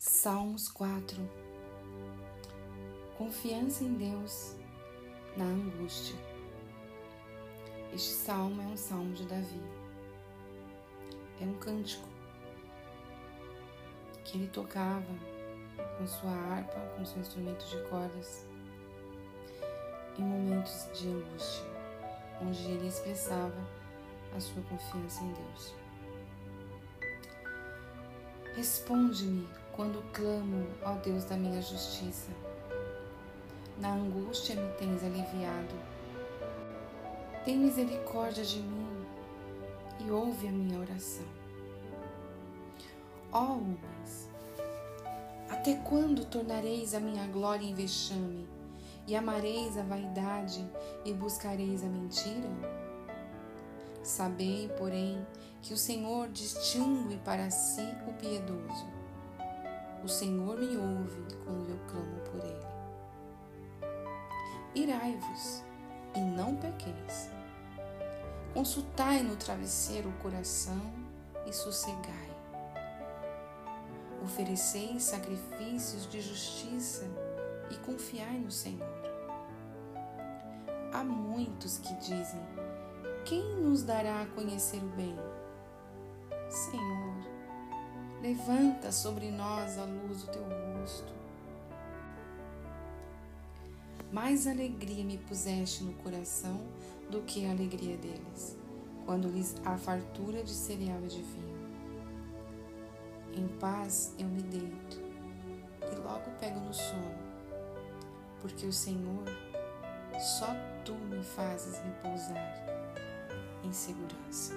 Salmos 4 Confiança em Deus na angústia. Este salmo é um salmo de Davi. É um cântico que ele tocava com sua harpa, com seu instrumento de cordas, em momentos de angústia, onde ele expressava a sua confiança em Deus. Responde-me quando clamo ao Deus da minha justiça. Na angústia me tens aliviado. Tem misericórdia de mim e ouve a minha oração. Ó homens, até quando tornareis a minha glória em vexame e amareis a vaidade e buscareis a mentira? Sabei, porém, que o Senhor distingue para si o piedoso. O Senhor me ouve quando eu clamo por ele. Irai-vos e não pequeis. Consultai no travesseiro o coração e sossegai. Ofereceis sacrifícios de justiça e confiai no Senhor. Há muitos que dizem: Quem nos dará a conhecer o bem? Senhor, levanta sobre nós a luz do teu rosto. Mais alegria me puseste no coração do que a alegria deles, quando lhes há fartura de cereal e de vinho. Em paz eu me deito e logo pego no sono, porque o Senhor, só tu me fazes repousar em segurança.